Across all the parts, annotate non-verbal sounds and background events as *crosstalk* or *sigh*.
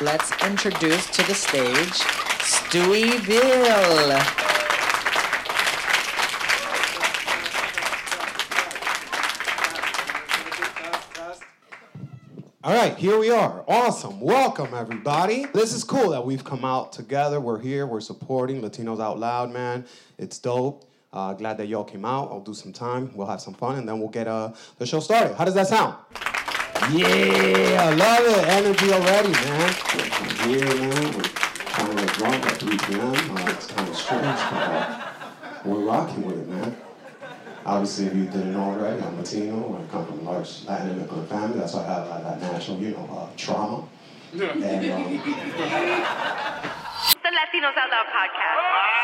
let's introduce to the stage Stewie Vil. All right, here we are. Awesome. Welcome, everybody. This is cool that we've come out together. We're here. We're supporting Latinos Out Loud, man. It's dope. Uh, glad that y'all came out. I'll do some time. We'll have some fun, and then we'll get uh, the show started. How does that sound? Yeah, I love it. Energy already, man. I'm here, man. We're kind of like drunk at 3 p.m. Uh, it's kind of strange, but uh, we're rocking with it, man. Obviously, if you didn't know already, I'm Latino. I come from a large Latin immigrant family. That's why I have a that national, you know, uh, trauma. And um, *laughs* The Latinos Out Loud podcast.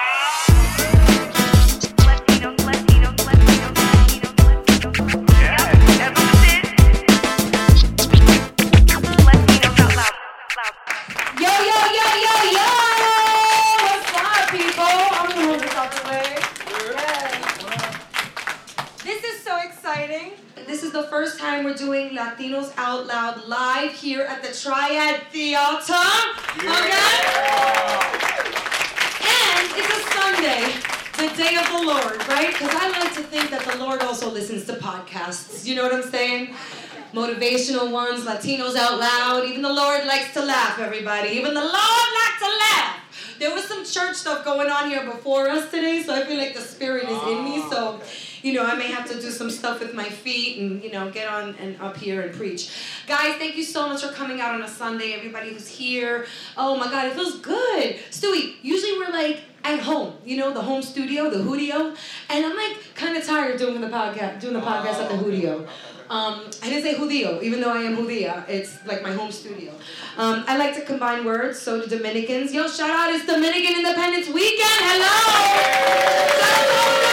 First time we're doing Latinos Out Loud live here at the Triad Theater. Okay? And it's a Sunday, the day of the Lord, right? Because I like to think that the Lord also listens to podcasts. You know what I'm saying? Motivational ones, Latinos out loud. Even the Lord likes to laugh, everybody. Even the Lord likes to laugh. There was some church stuff going on here before us today, so I feel like the Spirit is in me. So, ah, you know, I may have to do some stuff with my feet and, you know, get on and up here and preach. Guys, thank you so much for coming out on a Sunday. Everybody who's here. Oh my God, it feels good. Stewie, usually we're like at home, you know, the home studio, the Hoodio. And I'm like kind of tired doing the podcast, doing the podcast at the Hoodio. Um, I didn't say Judío, even though I am Judía. It's like my home studio. Um, I like to combine words, so do Dominicans. Yo, shout out, it's Dominican Independence Weekend. Hello!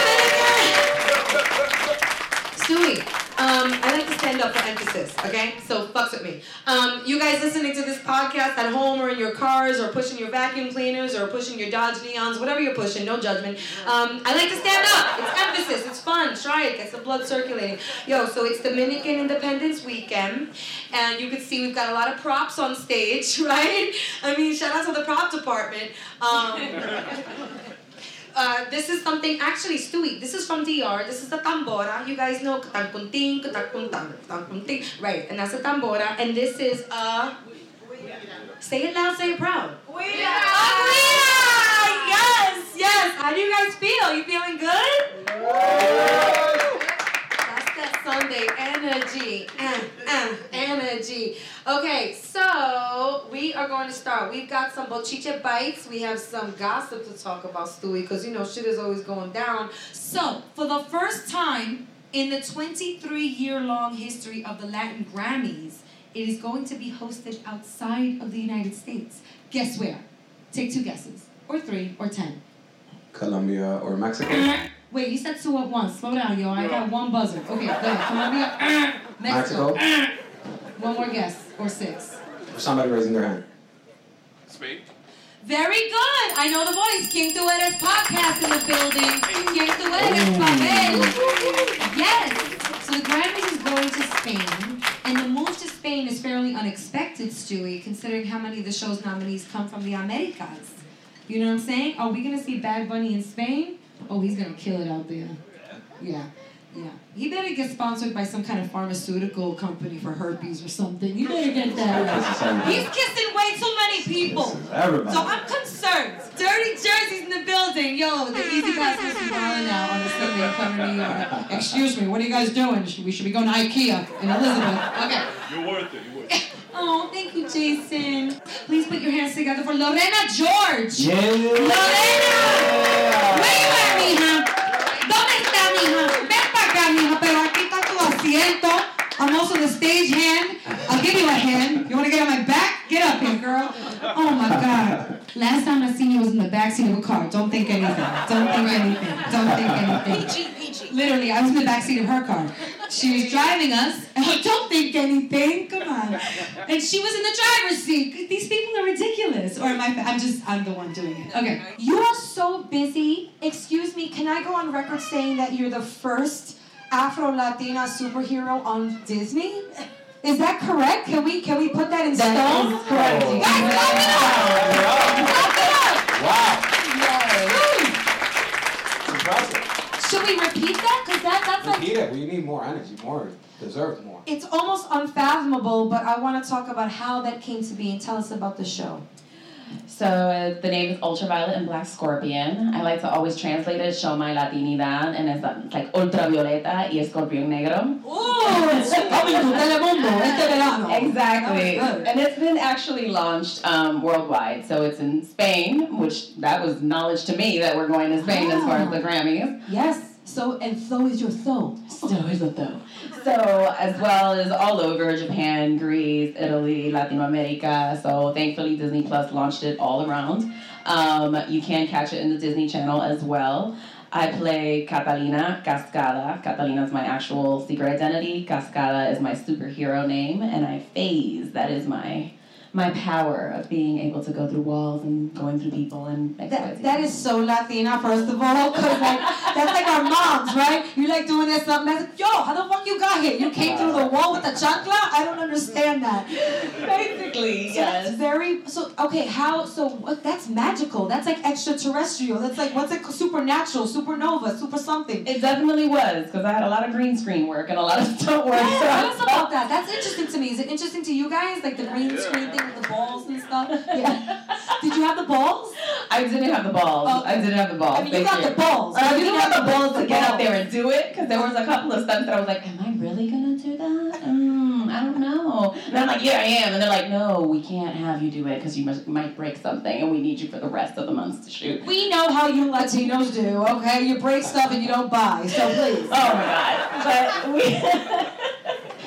Stewie, um, I like to stand up for emphasis, okay? So fucks with me. Um, you guys listening to this podcast at home or in your cars or pushing your vacuum cleaners or pushing your Dodge Neons, whatever you're pushing, no judgment. Um, I like to stand up. It's emphasis. It's fun. Try it. Gets the blood circulating. Yo, so it's Dominican Independence Weekend, and you can see we've got a lot of props on stage, *laughs* right? I mean, shout out to the prop department. *laughs* Uh, this is something actually Stewie. This is from DR. This is the tambora. You guys know katankunting, katankuntang, katankunting. Right, and that's a tambora. And this is a. Say it loud. Say it proud. Güira. Yes, yes. How do you guys feel? You feeling good? Sunday energy. Uh, uh, energy. Okay, so we are going to start. We've got some bochinche bites. We have some gossip to talk about, Stewie, because you know shit is always going down. So, for the first time in the 23 year long history of the Latin Grammys, it is going to be hosted outside of the United States. Guess where? Take two guesses, or three, or ten. Colombia or Mexico? Wait, you said two at once. Slow down, yo. I got one buzzer. Okay, go ahead. Colombia, Mexico. Mexico? One more guess, or six. Somebody raising their hand. Spain? Very good. I know the voice. King Tu Eres podcast in the building. King Tu Eres, Pavel. Yes. So the Grammys is going to Spain, and the move to Spain is fairly unexpected, Stewie, considering how many of the show's nominees come from the Americas. You know what I'm saying? Are we gonna see Bad Bunny in Spain? Oh, he's gonna kill it out there. Yeah. Yeah. He better get sponsored by some kind of pharmaceutical company for herpes or something. You better get that. *laughs* He's kissing way too many people. This is everybody. So I'm concerned. Dirty jerseys in the building. Yo, the Easy guys Pass is balling out on a Sunday coming to New York. Excuse me, what are you guys doing? Should- We should be going to IKEA in Elizabeth. Okay. You're worth it, you're worth it. Oh, thank you, Jason. Please put your hands together for Lorena Jorge. Yeah! Lorena! Where you at, mija? ¿Dónde está, mija? Ven para acá, mija, pero aquí está tu asiento. I'm also the stage hand. I'll give you a hand. You want to get on my back? Get up here, girl. Oh my God. Last time I seen you was in the backseat of a car. Don't think anything. Don't think anything. Don't think anything. Literally, I was in the backseat of her car. She was driving us. Oh, don't think anything. Come on. And she was in the driver's seat. These people are ridiculous. Or am I? I'm just. I'm the one doing it. Okay. You are so busy. Excuse me, can I go on record saying that you're the first Afro Latina superhero on Disney? Is that correct? Can we can we put that in That stone? is correct. Oh. Guys, clap it up! Wow. Woo! Impressive. Should we repeat that? Cause that that's like Repeat it. We need more energy. More. Deserve more. it's almost unfathomable. But I want to talk about how that came to be and tell us about the show. So uh, the name is Ultraviolet and Black Scorpion. I like to always translate it, show my Latinidad, and it's, uh, it's like Ultravioleta y Escorpión Negro. Oh, it's coming to Telemundo este verano. Exactly. That was good. And it's been actually launched um, worldwide. So it's in Spain, which that was knowledge to me that we're going to Spain as far as the Grammys. Yes. So and so is your soul. So is it though. So as well as all over Japan, Greece, Italy, Latin America. So thankfully Disney Plus launched it all around. Um, you can catch it in the Disney Channel as well. I play Catalina Cascada. Catalina is my actual secret identity. Cascada is my superhero name, and I phase. That is my my power of being able to go through walls and going through people and That, that is so Latina, first of all, *laughs* because like, that's like our moms, right? You're like doing that something. That's like, yo, how the fuck you got here? You came through the wall with the chancla? I don't understand that. basically So yes. very so okay. How so? What, that's magical. That's like extraterrestrial. That's like what's it? Supernatural, supernova, super something. It definitely was because I had a lot of green screen work and a lot of *laughs* stunt work. Yeah, so tell us about *laughs* that. That's interesting to me. Is it interesting to you guys? Like the green screen thing with the balls and stuff? Yeah. *laughs* Did you have the balls? I didn't have the balls. Oh. I didn't have the balls. I mean, you got the balls. I didn't you have the balls to get up balls. there and do it because there was a couple of stunts that I was like, "Am I really gonna do that? Mm, I don't know." And I'm like, "Yeah, I am." And they're like, "No, we can't have you do it because you must, might break something, and we need you for the rest of the months to shoot." We know how you Latinos do, okay? You break stuff and you don't buy, so please. Oh my god. But we *laughs*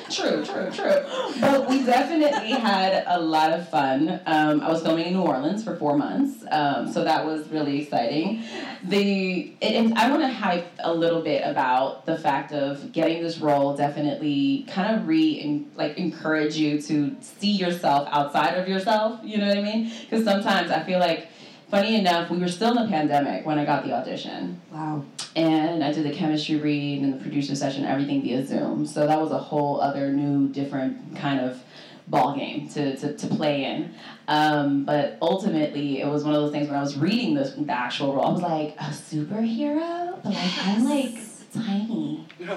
True, true, true. But we definitely had a lot of fun. Um, I was filming in New Orleans for four months, um, so that was really exciting. The it, it- I want to hype a little bit about the fact of getting this role. Definitely, kind of re like encourage you to see yourself outside of yourself. You know what I mean? Because sometimes I feel like, funny enough, we were still in the pandemic when I got the audition Wow. and I did the chemistry read and the producer session, everything via Zoom. So that was a whole other new, different kind of ball game to, to, to play in. Um, but ultimately, it was one of those things when I was reading this, the actual role, I was like, a superhero? But like, I'm like tiny. *laughs*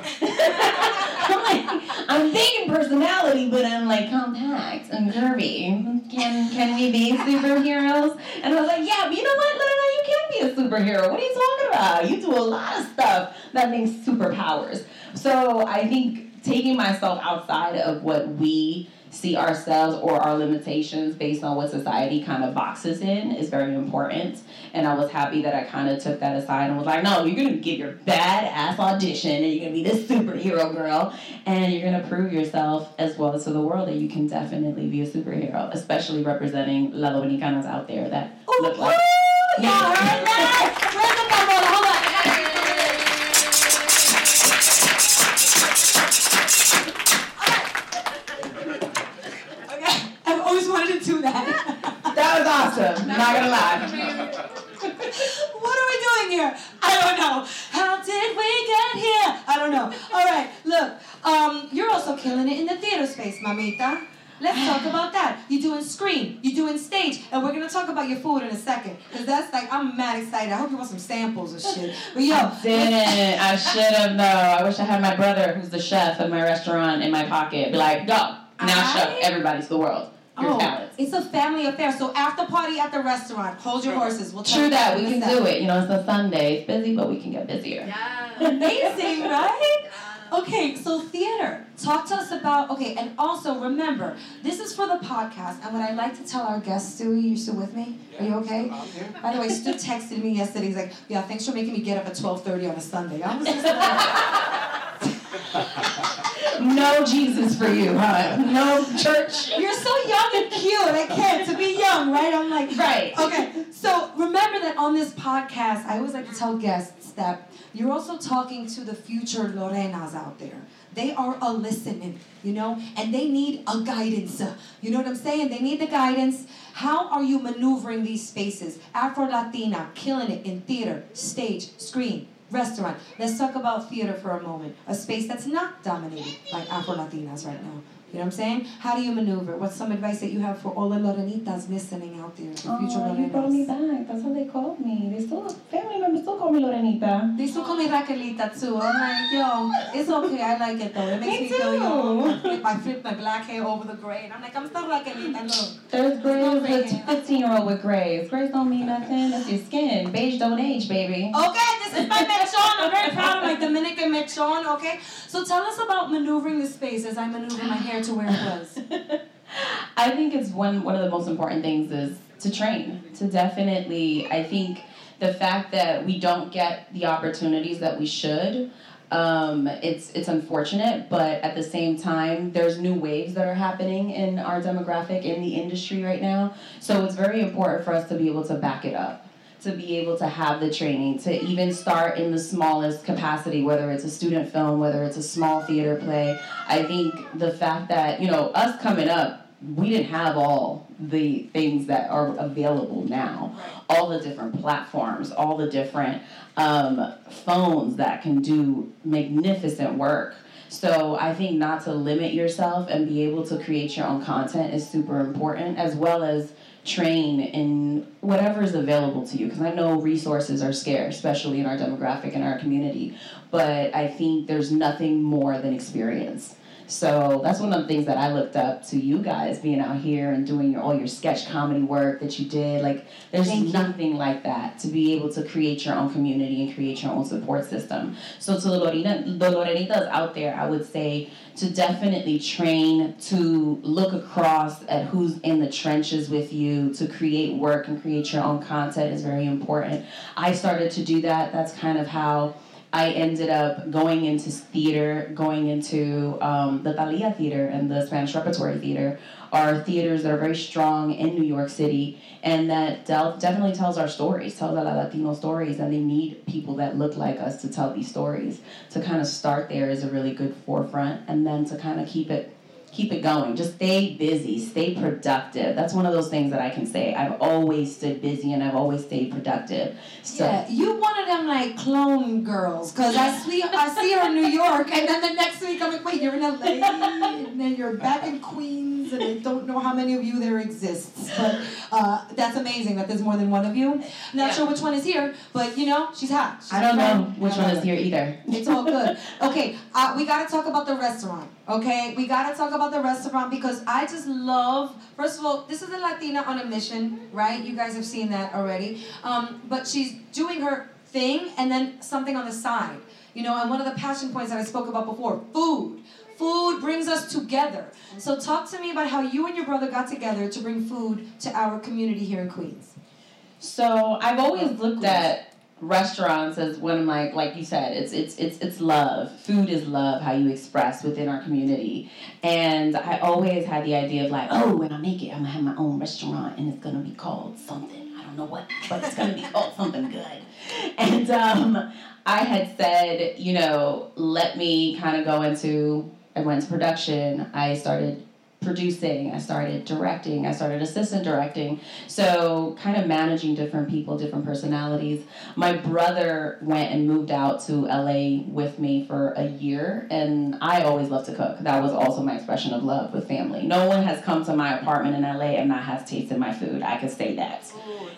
I'm like, I'm in personality, but I'm like compact and curvy. Can can we be superheroes? And I was like, yeah, but you know what? No, no, no, you can be a superhero. What are you talking about? You do a lot of stuff that makes superpowers. So I think taking myself outside of what we see ourselves or our limitations based on what society kind of boxes in is very important. And I was happy that I kind of took that aside and was like, no, you're going to give your badass audition and you're going to be this superhero girl and you're going to prove yourself as well as to the world that you can definitely be a superhero, especially representing La Dominicanas out there that look like. Heard *laughs* Not gonna lie. *laughs* what are we doing here? I don't know. How did we get here? I don't know. All right, look. Um, you're also killing it in the theater space, mamita. Let's talk *sighs* about that. You're doing screen, you're doing stage, and we're gonna talk about your food in a second. Cause that's like I'm mad excited. I hope you want some samples or shit. But yo, Didn't. I should have though. I wish I had my brother, who's the chef of my restaurant, in my pocket. Be like, go now, chef I- everybody to the world. Your oh, talents. it's a family affair. So after party at the restaurant, hold your horses. We'll True talk that we can this do it. You know, it's a Sunday. It's busy, but we can get busier. *laughs* Amazing, right? Okay, so theater. Talk to us about okay, and also remember, this is for the podcast, and what I like to tell our guests, Stewie, you still with me? Are you okay? I'm here. By the way, Stu texted me yesterday. He's like, "Yeah, thanks for making me get up at twelve thirty on a Sunday." I was just *laughs* like, *laughs* No Jesus for you, huh? No church. "You're so young and cute. I can't to be young, right?" I'm like, Right. Okay, so remember that on this podcast, I always like to tell guests that you're also talking to the future Lorenas out there. They are a listening, you know, and they need a guidance. You know what I'm saying? They need the guidance. How are you maneuvering these spaces? Afro Latina, killing it in theater, stage, screen, restaurant. Let's talk about theater for a moment. A space that's not dominated by Afro Latinas right now. You know what I'm saying? How do you maneuver? What's some advice that you have for all the Lorenitas listening out there, the future Oh, you brought me back. That's how they called me. They still, family members still call me Lorenita. They still call me Raquelita too. I'm like, yo, it's okay. I like it though. It makes Me me, feel young. I flip, I flip my black hair over the gray, and I'm like, I'm still Raquelita. Look. There's gray a 15 year old with grays. Grays don't mean nothing. That's your skin. Beige don't age, baby. Okay, this is my mechon. I'm very proud of my Dominican mechon. Okay, so tell us about maneuvering the space as I maneuver my hair to where it was. I think it's one one of the most important things is to train. To definitely, I think the fact that we don't get the opportunities that we should, um, it's it's unfortunate. But at the same time, there's new waves that are happening in our demographic in the industry right now. So it's very important for us to be able to back it up. To be able to have the training, to even start in the smallest capacity, whether it's a student film, whether it's a small theater play. I think the fact that, you know, us coming up, we didn't have all the things that are available now all the different platforms all the different um, phones that can do magnificent work so i think not to limit yourself and be able to create your own content is super important as well as train in whatever is available to you because i know resources are scarce especially in our demographic and our community but i think there's nothing more than experience so that's one of the things that I looked up to you guys being out here and doing your, all your sketch comedy work that you did. Like, there's Thank you. nothing like that to be able to create your own community and create your own support system. So to the Lorena, the Lorenitas out there, I would say to definitely train to look across at who's in the trenches with you to create work and create your own content is very important. I started to do that. That's kind of how. I ended up going into theater, going into um, the Thalia Theater and the Spanish Repertory Theater, are theaters that are very strong in New York City and that del- definitely tells our stories, tells our Latino stories, and they need people that look like us to tell these stories. To kind of start there is a really good forefront, and then to kind of keep it keep it going. Just stay busy, stay productive. That's one of those things that I can say. I've always stood busy and I've always stayed productive. So Yeah, you one of them like clone girls, cause I see I see her in New York, and then the next week I'm like, wait, you're in LA, and then you're back in Queens, and I don't know how many of you there exists, but uh, that's amazing that there's more than one of you. I'm Not Yeah. sure which one is here, but you know she's hot. She's I don't know which one is here either. It's all good. Okay, uh, we gotta talk about the restaurant. Okay, we gotta talk about the restaurant because I just love. First of all, this is a Latina on a mission, right? You guys have seen that already. Um, but she's doing her thing and then something on the side. You know, and one of the passion points that I spoke about before, food. Food brings us together. So talk to me about how you and your brother got together to bring food to our community here in Queens. So I've always looked at restaurants as one of my like you said it's it's it's it's love food is love how you express within our community and i always had the idea of like oh when i make it i'm gonna have my own restaurant and it's gonna be called something i don't know what but it's gonna be *laughs* called something good and um i had said you know let me kind of go into i went to production i started producing i started directing i started assistant directing so kind of managing different people different personalities my brother went and moved out to la with me for a year and i always loved to cook that was also my expression of love with family no one has come to my apartment in la and not has tasted my food i can say that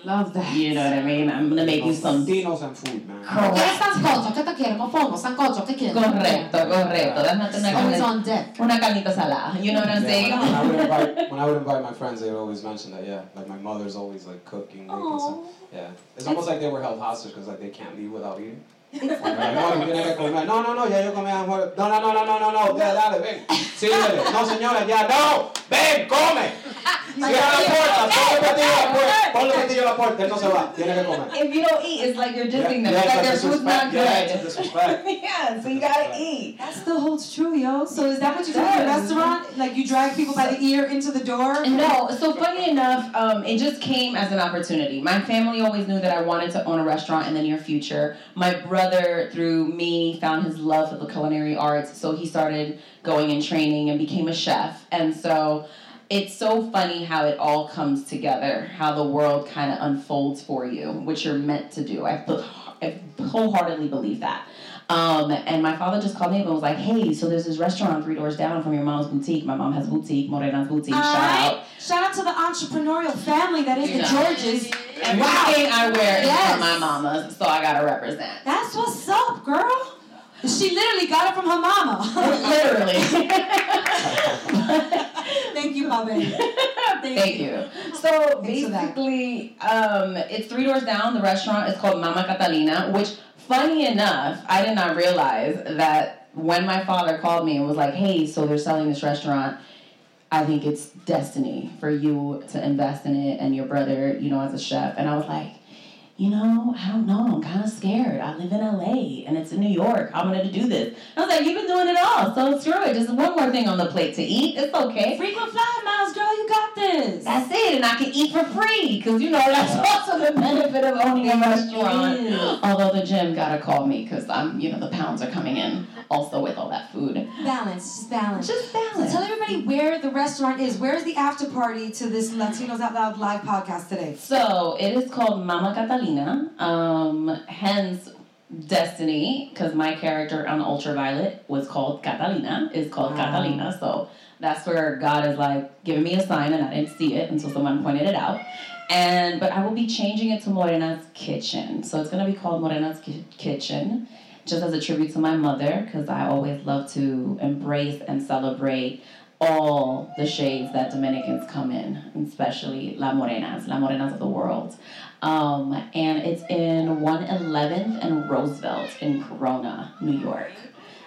Love that. you know what i mean i'm gonna make you some Dinos and food, man. ¿Quieres sancocho? ¿Qué te quieres? Mofongo, sancocho, ¿qué quieres? correcto correcto Déjame tener Always una, on deck. una carnita salada you know what i'm Yeah, saying when, I would invite *laughs* when I would invite my friends, they would always mention that. Yeah, like my mother's always like cooking, making stuff. Yeah, it's almost like they were held hostage because like they can't leave without eating. Like, no, tú que comer. no, no, no, ya yo comí. No, no, no, no, no, no, no, ya, dale, ven. Síguele. No, señora, ya, no. Ven, come. Cierra la puerta, pon el platillo a la puerta. Pon el platillo a la puerta, él no se va. Tiene que comer. if you don't eat, it's like you're dissing them. Yeah, it's like their food's not disrespect. Yeah, good. it's *laughs* disrespect. yeah, so you gotta eat. That still holds true, yo. So is that what you do at your Does. restaurant? Like you drag people by the ear into the door? No, so funny enough, um, it just came as an opportunity. My family always knew that I wanted to own a restaurant in the near future. My brother, through me, found his love for the culinary arts, so he started going and training and became a chef. And so it's so funny how it all comes together, how the world kind of unfolds for you, which you're meant to do. I, I wholeheartedly believe that. Um, and my father just called me up and was like, "Hey, so there's this restaurant three doors down from your mom's boutique. My mom has boutique, Morena's boutique. All Shout right. out." Shout out to the entrepreneurial family that is You the know. Jorges. Everything I wear is Yes. from my mama, so I gotta represent. That's what's up, girl. She literally got it from her mama. Literally. *laughs* Thank you, my baby. Thank you. So Thanks basically, um, it's three doors down. The restaurant is called Mama Catalina, which, funny enough, I did not realize that when my father called me and was like, "Hey, so they're selling this restaurant." I think it's destiny for you to invest in it and your brother, you know, as a chef. And I was like, you know, I don't know. I'm kind of scared. I live in LA and it's in New York. How am I going to do this? I was like, you've been doing it all. So screw it. Just one more thing on the plate to eat. It's okay. Frequent flyer miles, girl. You got this. That's it, and I can eat for free because you know that's *laughs* also the benefit of owning a restaurant. Although the gym gotta call me because I'm, you know, the pounds are coming in also with all that food. balance. Just balance. Just So balance. tell everybody where the restaurant is. Where's the after party to this Latinos Out Loud live podcast today? So it is called Mama Catalina. Um, hence Destiny, because my character on Ultraviolet was called Catalina, is called Wow. Catalina. So that's where God is like giving me a sign, and I didn't see it until someone pointed it out. And but I will be changing it to Morena's Kitchen. So it's gonna be called Morena's Ki- Kitchen, just as a tribute to my mother, because I always love to embrace and celebrate all the shades that Dominicans come in, especially La Morenas, La Morenas of the world. Um, and it's in 111th and Roosevelt in Corona, New York.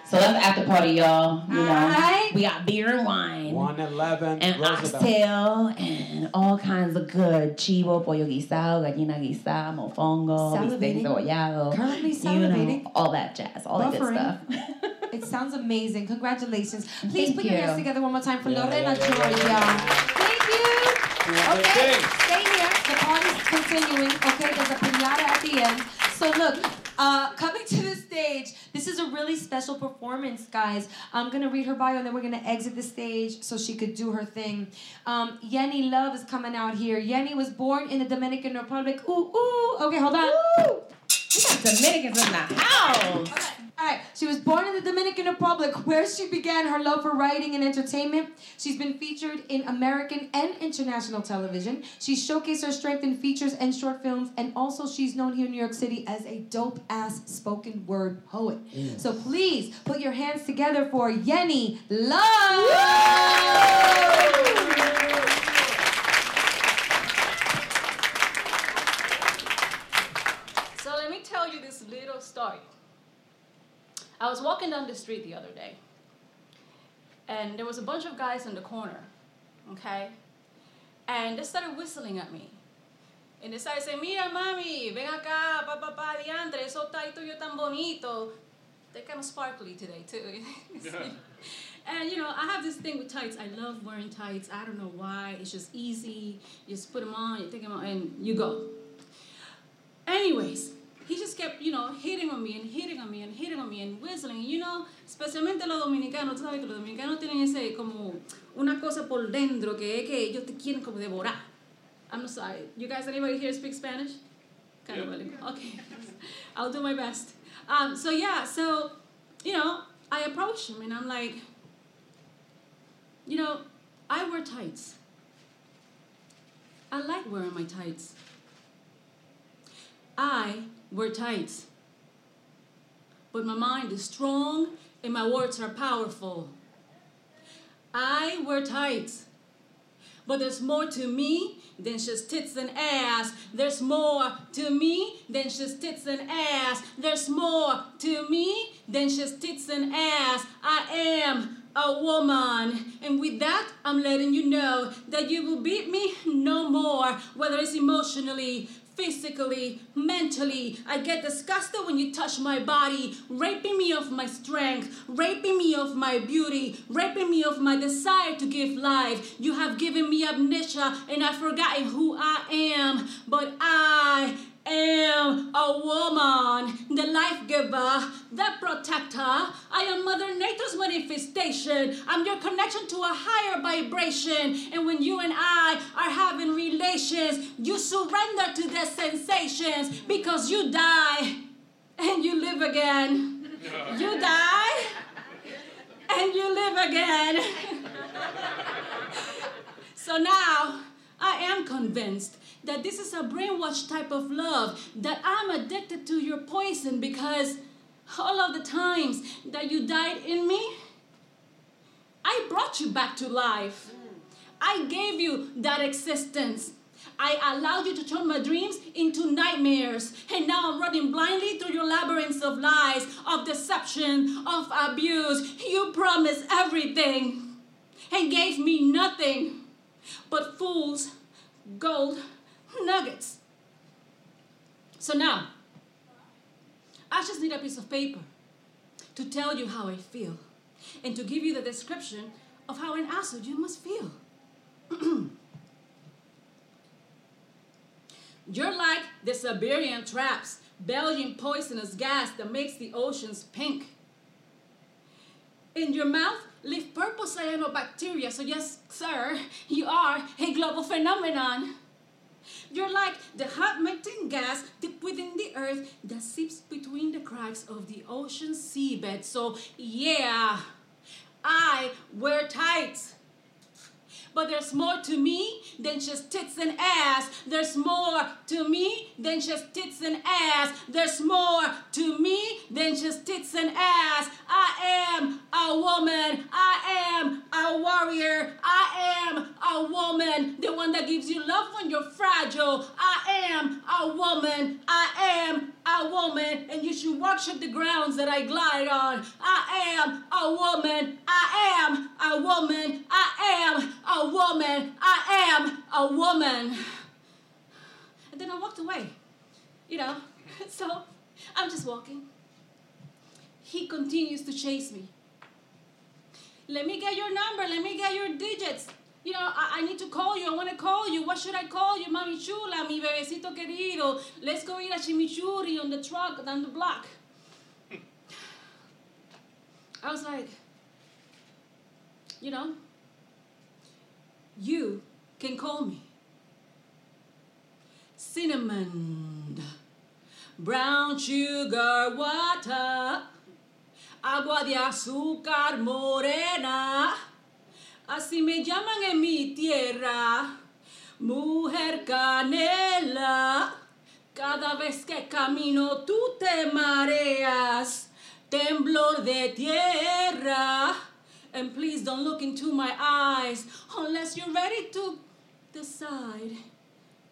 So that's after party, y'all. You know, Alright. we got beer and wine. 111 And Roosevelt. oxtail and all kinds of good chivo, pollo guisado, gallina guisada, mofongo, bistec Salivating. cebollado. Currently You know, all that jazz, all that good stuff. *laughs* It sounds amazing. Congratulations. Please Thank put your hands together one more time for Yeah, Lorena yeah, yeah, Jorge. Thank you. Okay, stay here. The party's continuing. Okay, there's a pinata at the end. So look, uh, coming to the stage, this is a really special performance, guys. I'm gonna read her bio and then we're gonna exit the stage so she could do her thing. Um, Yenny Love is coming out here. Yenny was born in the Dominican Republic. Ooh, ooh. Okay, hold on. We got Dominicans in the house. All right. She was born in the Dominican Republic, where she began her love for writing and entertainment. She's been featured in American and international television. She's showcased her strength in features and short films, and also she's known here in New York City as a dope ass spoken word poet. So please put your hands together for Yenny Love. So let me tell you this little story. I was walking down the street the other day, and there was a bunch of guys in the corner, okay? And they started whistling at me. And they started saying, Mira, mami, ven acá, pa, pa, pa, diantre, eso está tuyo tan bonito. They're kind of sparkly today, too. *laughs* and, you know, I have this thing with tights. I love wearing tights. I don't know why. It's just easy. You just put them on, you take them on, and you go. Anyways, he just kept, you know, hitting on me and hitting on me and hitting on me and whistling. You know, especialmente los dominicanos, tú sabes que los dominicanos tienen ese como una cosa por dentro que es que ellos te quieren como devorar. I'm sorry. You guys, anybody here speak Spanish? Kind of really. Okay. *laughs* I'll do my best. Um, so yeah, so, you know, I approached him and I'm like, you know, I wear tights. I like wearing my tights. I wear tight. But my mind is strong and my words are powerful. I wear tight. But there's more to me than just tits and ass. There's more to me than just tits and ass. There's more to me than just tits and ass. I am a woman. And with that, I'm letting you know that you will beat me no more, whether it's emotionally, physically, mentally. I get disgusted when you touch my body, raping me of my strength, raping me of my beauty, raping me of my desire to give life. You have given me amnesia and I've forgotten who I am, but I am a woman, the life giver, the protector. I am Mother Nature's manifestation. I'm your connection to a higher vibration. And when you and I are having relations, you surrender to the sensations because you die and you live again. you die, and you live again. *laughs* so now I am convinced that this is a brainwash type of love, that I'm addicted to your poison because all of the times that you died in me, I brought you back to life. Mm. I gave you that existence. I allowed you to turn my dreams into nightmares. And now I'm running blindly through your labyrinths of lies, of deception, of abuse. You promised everything and gave me nothing but fools, gold, *laughs* nuggets. So now, I just need a piece of paper to tell you how I feel and to give you the description of how an acid you must feel. *clears throat* You're like the Siberian traps, Belgian poisonous gas that makes the oceans pink. In your mouth live purple cyanobacteria, so yes, sir, you are a global phenomenon. You're like the hot methane gas deep within the earth that seeps between the cracks of the ocean seabed. So, yeah, I wear tights. But there's more to me than just tits and ass. There's more to me than just tits and ass. There's more to me than just tits and ass. I am a woman. I am a warrior. I am a woman. The one that gives you love when you're fragile. I am a woman. I am a woman. And you should worship the grounds that I glide on. I am a woman. I am a woman. I am a woman. I am a woman. And then I walked away. You know, *laughs* so I'm just walking. He continues to chase me. Let me get your number. Let me get your digits. You know, I, I need to call you. I want to call you. What should I call you? Mami chula, mi bebecito querido. Let's go eat a chimichurri on the truck down the block. I was like, you know, you can call me cinnamon, brown sugar water, agua de azúcar morena. Así me llaman en mi tierra, mujer canela. Cada vez que camino tú te mareas, temblor de tierra. And please don't look into my eyes unless you're ready to decide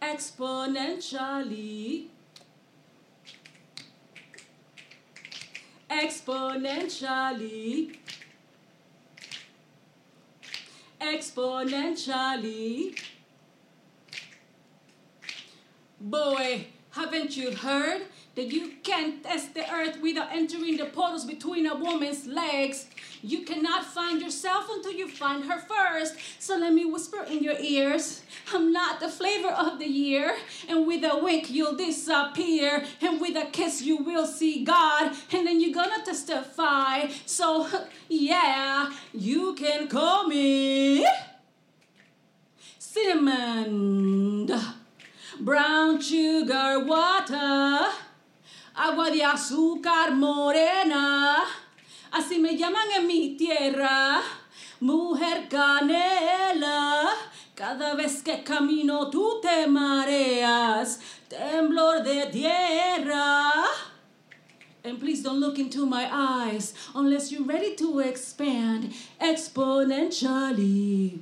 exponentially. Exponentially. Exponentially. Boy, haven't you heard that you can't test the earth without entering the portals between a woman's legs? You cannot find yourself until you find her first. So let me whisper in your ears I'm not the flavor of the year. And with a wink, you'll disappear. And with a kiss, you will see God. And then you're gonna testify. So, *laughs* yeah, you can call me cinnamon, brown sugar water, agua de azúcar morena. Así me llaman en mi tierra, mujer canela. Cada vez que camino tú te mareas, temblor de tierra. And please don't look into my eyes unless you're ready to expand exponentially.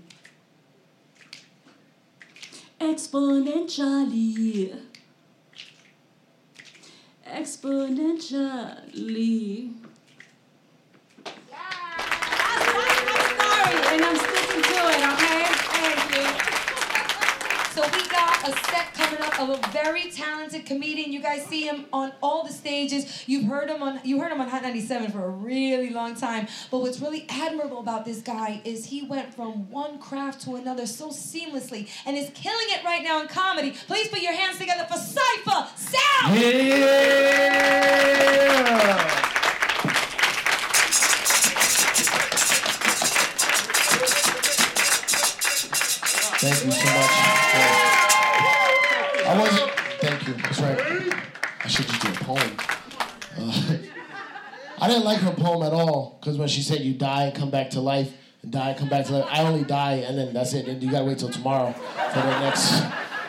Exponentially. Exponentially. So we got a set coming up of a very talented comedian. You guys see him on all the stages. You've heard him on you heard him on Hot 97 for a really long time. But what's really admirable about this guy is he went from one craft to another so seamlessly and is killing it right now in comedy. Please put your hands together for Cipha Sound! Yeah! At all because when she said you die and come back to life and die come back to life, I only die and then that's it. And you gotta wait till tomorrow for the next.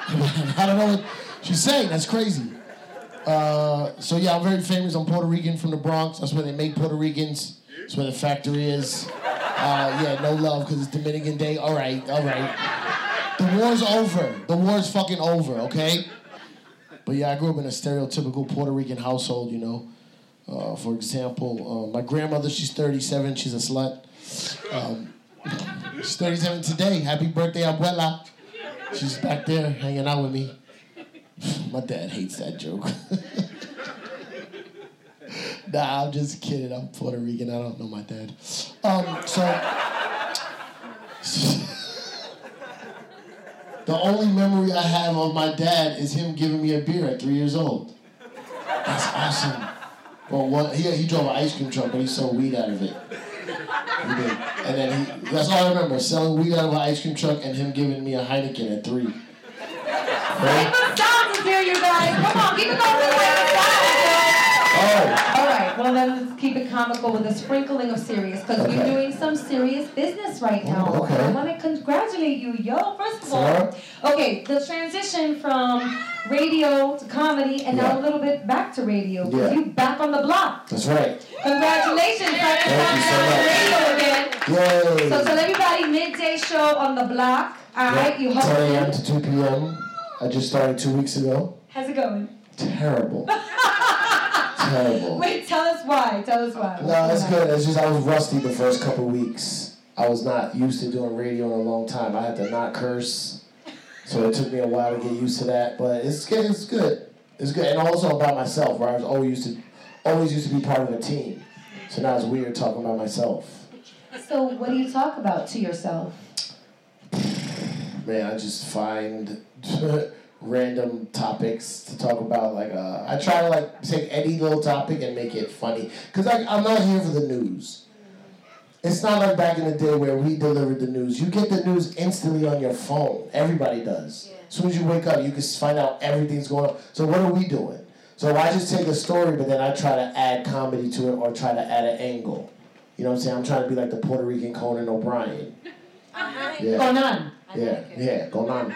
*laughs* I don't know what she's saying. That's crazy. Uh, so yeah, I'm very famous. I'm Puerto Rican from the Bronx. That's where they make Puerto Ricans. That's where the factory is. Uh, yeah, no love because it's Dominican Day. All right, all right. The war's over. The war's fucking over. Okay. But yeah, I grew up in a stereotypical Puerto Rican household. You know. Uh, for example, uh, my grandmother, she's 37, she's a slut. Um, she's 37 today. Happy birthday, abuela. She's back there hanging out with me. My dad hates that joke. *laughs* nah, I'm just kidding. I'm Puerto Rican. I don't know my dad. Um, so, *laughs* the only memory I have of my dad is him giving me a beer at three years old. That's awesome. Well, one, he, he drove an ice cream truck, but he sold weed out of it. He did. And then he, that's all I remember, selling weed out of an ice cream truck and him giving me a Heineken at three. Right? Sounds here, you guys. Come on, keep it going Oh, well then let's keep it comical with a sprinkling of serious because Okay. you're doing some serious business right now. Okay. I want to congratulate you, yo. First of all, okay, the transition from radio to comedy and now a little bit back to radio. Yeah. You back on the block. that's right. Congratulations, Thank you so much. radio again. Yay! So tell everybody midday show on the block. All right, you 10 a.m. to 2 p.m. I just started two weeks ago. How's it going? Terrible. *laughs* Terrible. Wait, tell us why. Tell us why. No, it's good. It's just I was rusty the first couple weeks. I was not used to doing radio in a long time. I had to not curse, so it took me a while to get used to that. But it's good. It's good. It's good. And also about myself, where I was always used to, always used to be part of a team. So now it's weird talking about myself. So what do you talk about to yourself? Man, I just find *laughs* random topics to talk about. Like, uh, I try to like take any little topic and make it funny. Cause like I'm not here for the news. It's not like back in the day where we delivered the news. You get the news instantly on your phone. Everybody does. As soon as you wake up, you can find out everything's going on. So what are we doing? So I just take a story, but then I try to add comedy to it or try to add an angle. You know what I'm saying? I'm trying to be like the Puerto Rican Conan O'Brien. *laughs* Yeah. Conan. Yeah, yeah, Conan.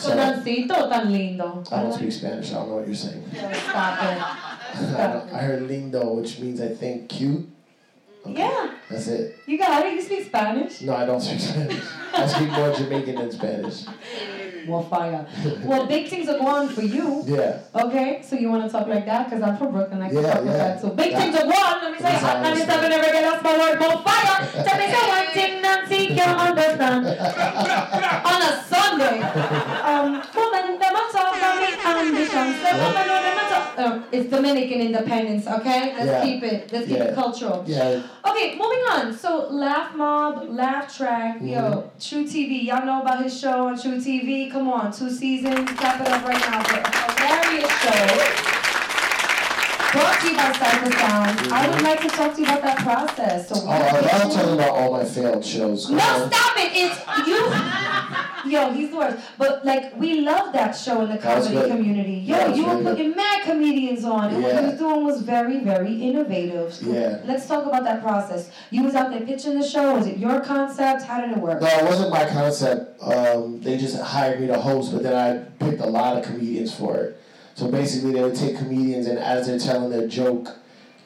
So, oh, I tan lindo. don't speak Spanish. I don't know what you're saying. Stop it. *laughs* I heard lindo, which means I think cute. Yeah, That's it. you got it. You speak Spanish. No, I don't speak Spanish. I speak more Jamaican than Spanish. Well, fire. Well, big things are going for you. Yeah. Okay, so you want to talk like that? Because I'm from Brooklyn. I can Yeah, talk like that. So big things are going. Let me say, That's how hot I 97 never get off my word. More fire. Tell me say one thing, Nancy, you understand. *laughs* On a Sunday. Um, woman, them a talk me ambitions. The woman, no, them a talk. It's Dominican independence, okay? Let's Yeah. keep it. Let's keep Yeah. it cultural. Yeah. Okay, moving on. So Laff Mobb, Laff Track, Mm-hmm. yo, truTV. Y'all know about his show on truTV. Come on, two seasons. Clap it up right now for a hilarious show. Brought to you by Cipha Sound. I would like to talk to you about that process. So Oh, I was talking about all my failed shows. Come no, on. stop it! It's you. Yo, he's the worst. But like, we love that show in the comedy community. Yo, you were really putting mad comedians on, and what Yeah. he was doing was very, very innovative. Yeah. Let's talk about that process. You was out there pitching the show. Was it your concept? How did it work? No, it wasn't my concept. Um, they just hired me to host, but then I picked a lot of comedians for it. So basically, they would take comedians, and as they're telling their joke,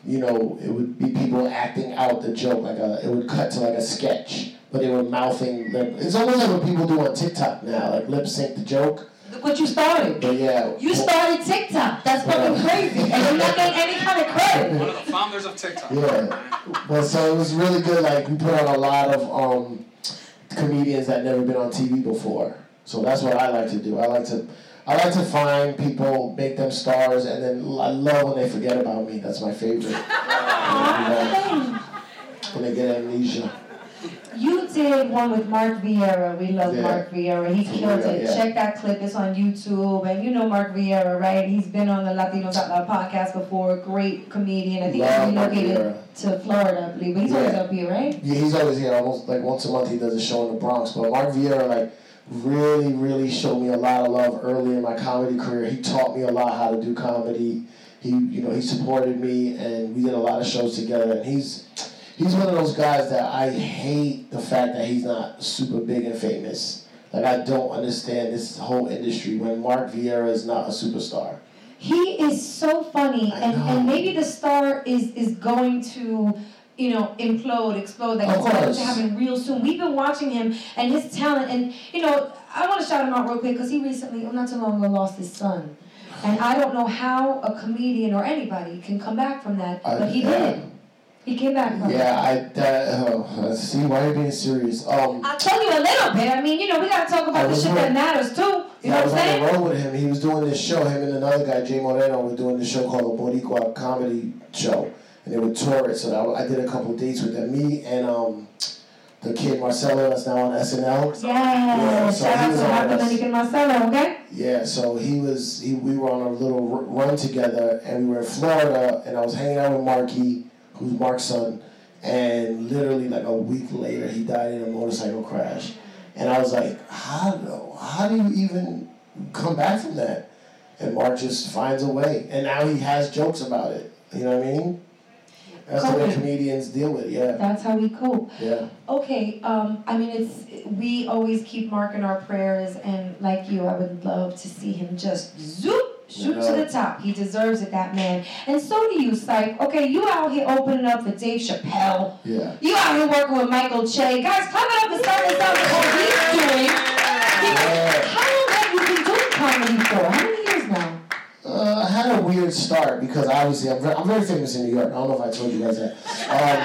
you know, it would be people acting out the joke. Like a, it would cut to like a sketch, but they were mouthing. Lip. It's almost like what people do on TikTok now, like lip sync the joke. Look what you started. But yeah, You started TikTok. That's fucking Yeah. crazy. And you're not getting any kind of credit. One of the founders of TikTok. Yeah. But so it was really good. Like we put on a lot of um, comedians that never been on TV before. So that's what I like to do. I like to I like to find people, make them stars, and then I love when they forget about me. That's my favorite. *laughs* You know, when they get amnesia. Did one with Mark Vieira. We love Yeah. Mark Vieira. He killed it. yeah. Check that clip. It's on YouTube. And you know Mark Vieira, right? He's been on the Latinos Out Loud podcast before. Great comedian. I think Love he's Mark relocated to Florida, I believe. But he's always up here, right? Yeah, he's always here. Almost like once a month, he does a show in the Bronx. But Mark Vieira, like, really, really showed me a lot of love early in my comedy career. He taught me a lot how to do comedy. he you know he supported me and we did a lot of shows together and he's he's one of those guys that I hate the fact that he's not super big and famous. Like I don't understand this whole industry when Mark Vieira is not a superstar. He is so funny, and, and maybe the star is is going to, you know, implode, explode. It's going to happen real soon. We've been watching him and his talent, and you know, I want to shout him out real quick because he recently, well, not too long ago, lost his son, and I don't know how a comedian or anybody can come back from that, I- but he did. He came back from. Yeah, I that oh, see why you're being serious. Um, I told you a little bit. I mean, you know, we gotta talk about the shit that matters too. You know I what was I'm on the saying? road with him. He was doing this show. Him and another guy, Jay Moreno, were doing this show called the Boricua Comedy Show, and they were tour it. So I, I did a couple of dates with them. Me and um, the kid Marcello that's now on SNL. Yeah. so Shout he out was to. Dominican Marcello, okay? Yeah, so he was. He, we were on a little r- run together, and we were in Florida, and I was hanging out with Marky, who's Mark's son, and literally like a week later, he died in a motorcycle crash, and I was like, how do how do you even come back from that? And Mark just finds a way, and now he has jokes about it. You know what I mean? That's the way comedians deal with it. Yeah, That's how we cope. yeah. Okay, um, I mean, it's we always keep Mark in our prayers, and like you, I would love to see him just zoop, shoot to the top. He deserves it, that man. And so do you, Sype. Okay, you out here opening up for Dave Chappelle. Yeah. You out here working with Michael Che. Guys, it up and start this out with what he's doing. Because how long have you been doing comedy for? How many years now? Uh, I had a weird start because obviously I'm very, I'm very famous in New York. I don't know if I told you guys that. Um,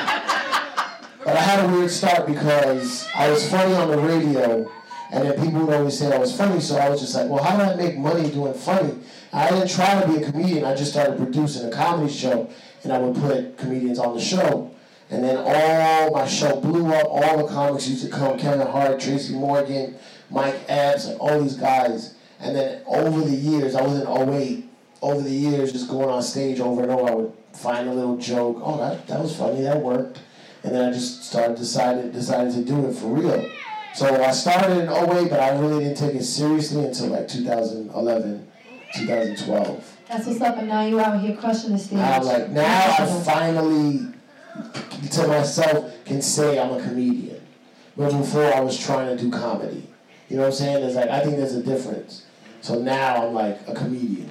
but I had a weird start because I was funny on the radio, and then people would always say I was funny. So I was just like, well, how do I make money doing funny? I didn't try to be a comedian. I just started producing a comedy show, and I would put comedians on the show. And then all my show blew up. All the comics used to come: Kevin Hart, Tracy Morgan, Mike Epps, like all these guys. And then over the years, I was in 08. Over the years, just going on stage over and over, I would find a little joke. Oh, that, that was funny. That worked. And then I just started decided decided to do it for real. So I started in 08, but I really didn't take it seriously until like 2011, 2012. That's what's up, and now you're out here crushing the stage. I'm like, now I finally, to myself, can say I'm a comedian. But before I was trying to do comedy. You know what I'm saying? It's like, I think there's a difference. So now I'm like a comedian.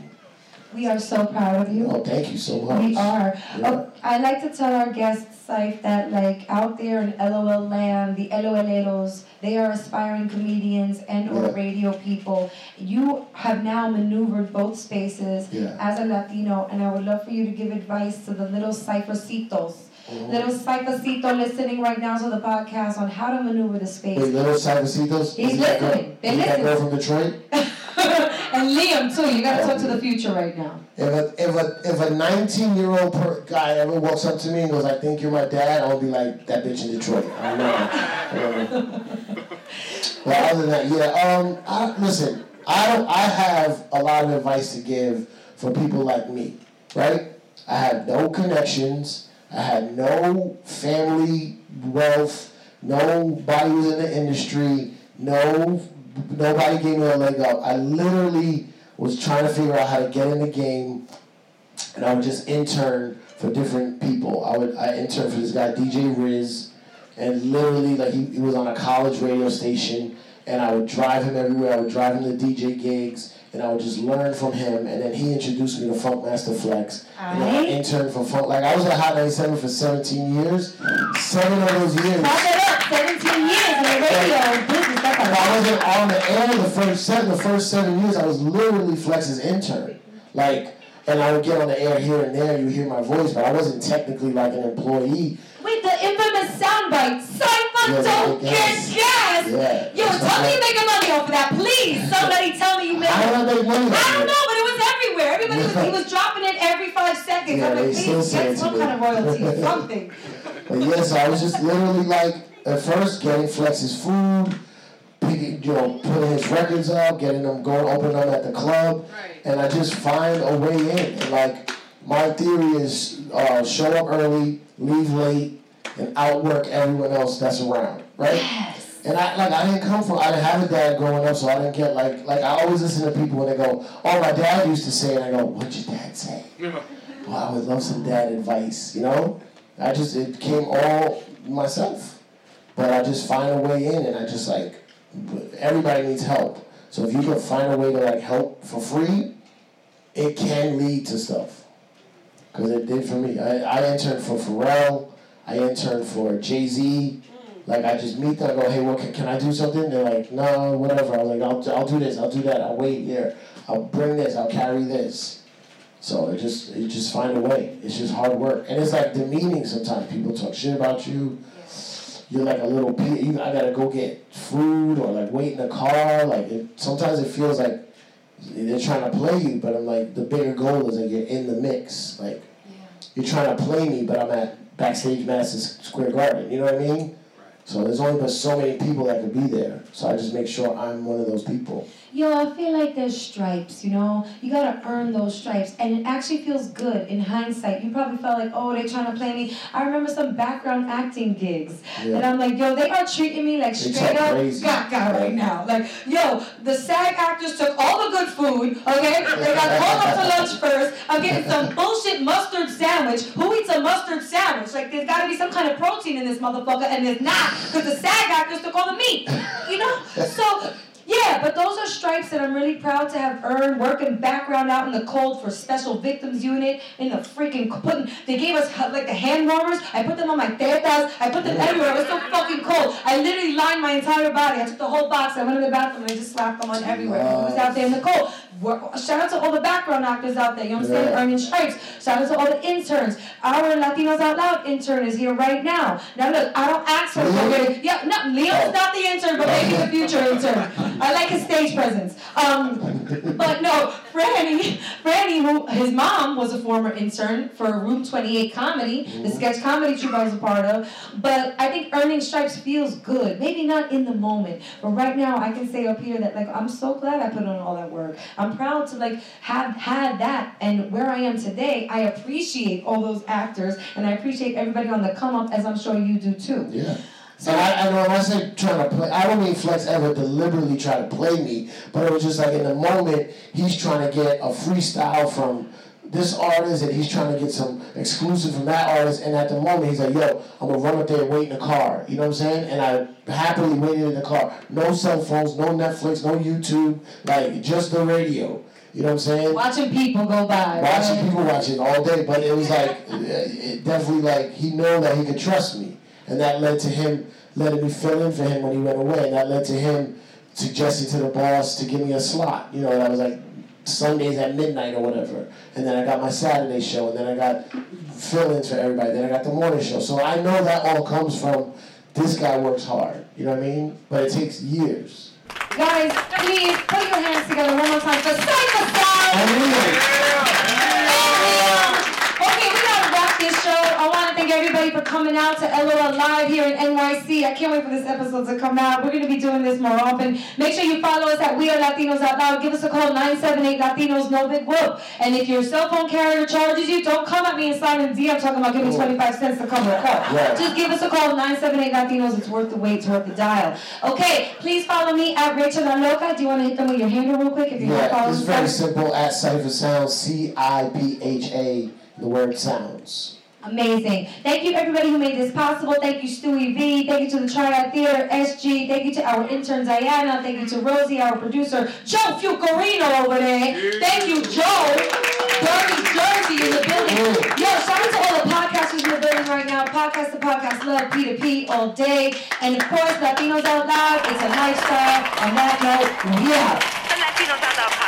We are so proud of you. Oh, thank you so much. We are. Yeah. Oh, I like to tell our guests, Saif, that like out there in LOL land, the LOLeros, they are aspiring comedians and or Yeah. radio people. You have now maneuvered both spaces Yeah. as a Latino, and I would love for you to give advice to the little cyphercitos. Mhm. Little cyphercito listening right now to the podcast on how to maneuver the space. Wait, little Cybercitos? He's listening. They're is that girl listening. from Detroit? *laughs* and Liam too. You gotta talk to the future right now. If a if a if a 19 year old per guy ever walks up to me and goes, "I think you're my dad," I'll be like, "That bitch in Detroit." I don't know. I don't know. But other than that, yeah. Um, I, listen, I don't. I have a lot of advice to give for people like me, right? I had no connections. I had no family wealth. Nobody was in the industry. No, nobody gave me a leg up. I literally was trying to figure out how to get in the game, and I would just intern for different people. I would I interned for this guy DJ Riz, and literally like he, he was on a college radio station, and I would drive him everywhere. I would drive him to DJ gigs, and I would just learn from him. And then he introduced me to Funkmaster Flex, and I interned for Funk. Like I was at Hot 97 for 17 years. Seven of those years. Pop it up, 17 years in the radio business. I wasn't on the air the first seven. The first seven years, I was literally Flex's intern. Like, and I would get on the air here and there. You hear my voice, but I wasn't technically like an employee. Wait, the Cypher Yeah, don't yeah, get gas. Yeah. Yo, tell me you're making money off of that, please. Somebody tell me you make. How do I make money I don't know, but it was everywhere. Everybody was he was dropping it every five seconds. Yeah, I'm they like, still please say get some kind of royalty, *laughs* something. But yeah, so I was just literally like, at first, getting Flex's food, picking, you know, putting his records up, getting them going, opening them at the club, and I just find a way in. And like, my theory is uh, show up early, leave late, and outwork everyone else that's around, right? Yes. And I like I didn't come from I didn't have a dad growing up, so I didn't get like like I always listen to people when they go, "Oh, my dad used to say," and I go, "What'd your dad say?" Well, I would love some dad advice, you know. I just it came all myself, but I just find a way in, and I just like everybody needs help. So if you can find a way to like help for free, it can lead to stuff. Cause it did for me. I, I interned for Pharrell. I interned for Jay Z. Like I just meet them, I go, hey, what can, can I do something? They're like, no, whatever. I'm like, I'll, I'll do this, I'll do that, I'll wait here, I'll bring this, I'll carry this. So it just you just find a way. It's just hard work, and it's like demeaning sometimes. People talk shit about you. You're like a little you I gotta go get food or like wait in a car. Like it, sometimes it feels like they're trying to play you, but I'm like the bigger goal is that you're in the mix. Like you're trying to play me, but I'm at backstage Madison Square Garden. You know what I mean? So there's only but so many people that could be there. So I just make sure I'm one of those people. Yo, I feel like there's stripes, you know? You gotta earn those stripes. And it actually feels good in hindsight. You probably felt like, oh, they're trying to play me. I remember some background acting gigs. Yeah. And I'm like, yo, they are treating me like They straight up crazy. gaga right now. Like, yo, the SAG actors took all the good food, okay? They got *laughs* called up to lunch first. I'm getting some bullshit mustard sandwich. Who eats a mustard sandwich? Like, there's gotta be some kind of protein in this motherfucker, and there's not, because the SAG actors took all the meat. You know? *laughs* So, yeah, but those are stripes that I'm really proud to have earned. Working background out in the cold for Special Victims Unit in the freaking putting. They gave us like the hand warmers. I put them on my tetas. I put them everywhere. It was so fucking cold. I literally lined my entire body. I took the whole box. I went in the bathroom and I just slapped them on everywhere. I was out there in the cold. Shout out to all the background actors out there. You know what I'm saying? Yeah. Earning stripes. Shout out to all the interns. Our Latinos Out Loud intern is here right now. Now look, I don't ask for Leo? Yeah, no, Leo's not the intern, but maybe the future intern. I like his stage presence. Um, but no, Franny, Franny, who his mom was a former intern for Room 28 Comedy, the mm-hmm. sketch comedy troupe I was a part of. But I think earning stripes feels good. Maybe not in the moment, but right now I can say up here that like I'm so glad I put in all that work. I'm proud to like have had that, and where I am today, I appreciate all those actors, and I appreciate everybody on the come up, as I'm sure you do too. Yeah. And I, I know when I say trying to play, I don't mean Flex ever deliberately try to play me, but it was just like in the moment he's trying to get a freestyle from this artist and he's trying to get some exclusive from that artist, and at the moment he's like, "Yo, I'm gonna run up there and wait in the car." You know what I'm saying? And I happily waited in the car. No cell phones, no Netflix, no YouTube, like just the radio. You know what I'm saying? Watching people go by. watching right? people watching all day, but it was like *laughs* it definitely like he knew that he could trust me, and that led to him letting me fill in for him when he went away, and that led to him suggesting to the boss to give me a slot. You know, I was like Sundays at midnight or whatever, and then I got my Saturday show, and then I got fill-ins for everybody, then I got the morning show. So I know that all comes from this guy works hard. You know what I mean? But it takes years. Guys, please put your hands together one more time for coming out to LOL Live here in NYC. I can't wait for this episode to come out. We're gonna be doing this more often. Make sure you follow us at We Are Latinos Out Loud. Give us a call 978 Latinos No Big Whoop. And if your cell phone carrier charges you, don't come at me and slide in DM talking about give me 25 cents to cover a call. Right. Just give us a call 978 Latinos. It's worth the wait. It's worth the dial. Okay, please follow me at Rachel La Loca. Do you want to hit them with your handle real quick? If you're Yeah, it's very simple. At Cipha Sounds, C I P H A. The word sounds. Amazing. Thank you everybody who made this possible. Thank you Stewie V. Thank you to the Triad Theater SG. Thank you to our intern Diana. Thank you to Rosie, our producer Joe Fucarino over there. Thank you, Joe. Dirty Jersey in the building. Oh. Yo, shout out to all the podcasters in the building right now. Podcast to podcast love, P to P all day. And of course, Latinos Out Loud. It's a lifestyle. On that note, we out. The Latinos Out Loud